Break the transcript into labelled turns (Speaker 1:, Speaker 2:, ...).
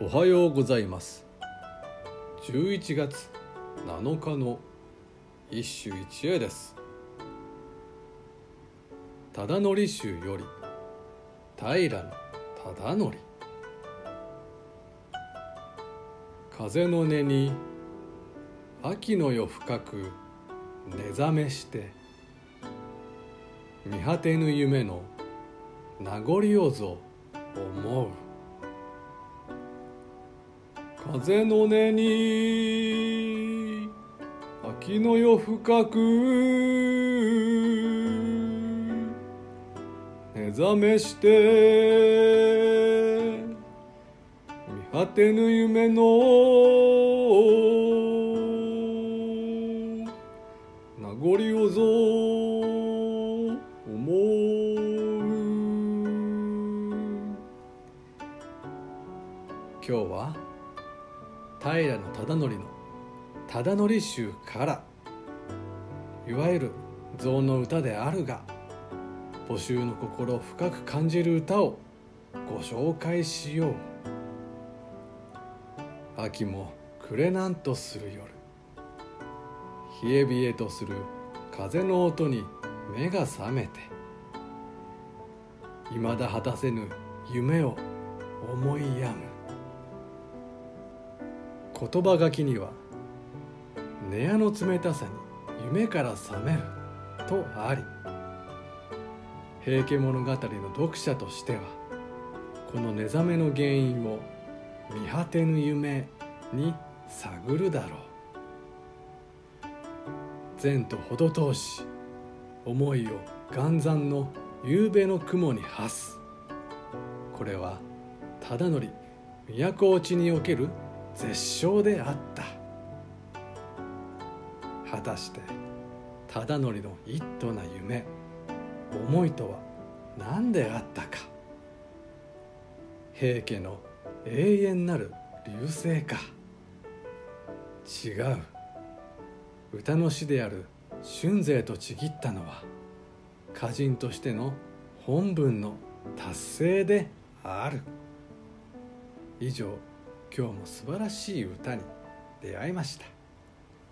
Speaker 1: おはようございます。11月7日の一首一会です。忠則集より平忠則。風の音に秋の夜深く寝覚めして見果てぬ夢の名残をぞ思う。風の音に秋の夜深く目覚めして見果てぬ夢の名残をぞ思う。今日は？平忠則の忠則集からいわゆる象の歌であるが募集の心を深く感じる歌をご紹介しよう。秋も暮れなんとする夜。冷え冷えとする風の音に目が覚めて未だ果たせぬ夢を思いやむ。言葉書きには「寝屋の冷たさに夢から覚める」とあり「平家物語」の読者としてはこの寝覚めの原因を見果てぬ夢に探るだろう。善と程遠し思いを元山の夕べの雲に発す。これは忠則都落ちにおける絶唱であった。果たして忠則の一途な夢思いとは何であったか。平家の永遠なる流星か。違う。歌の詩である春勢とちぎったのは歌人としての本文の達成である。以上今日も素晴らしい歌に出会いました。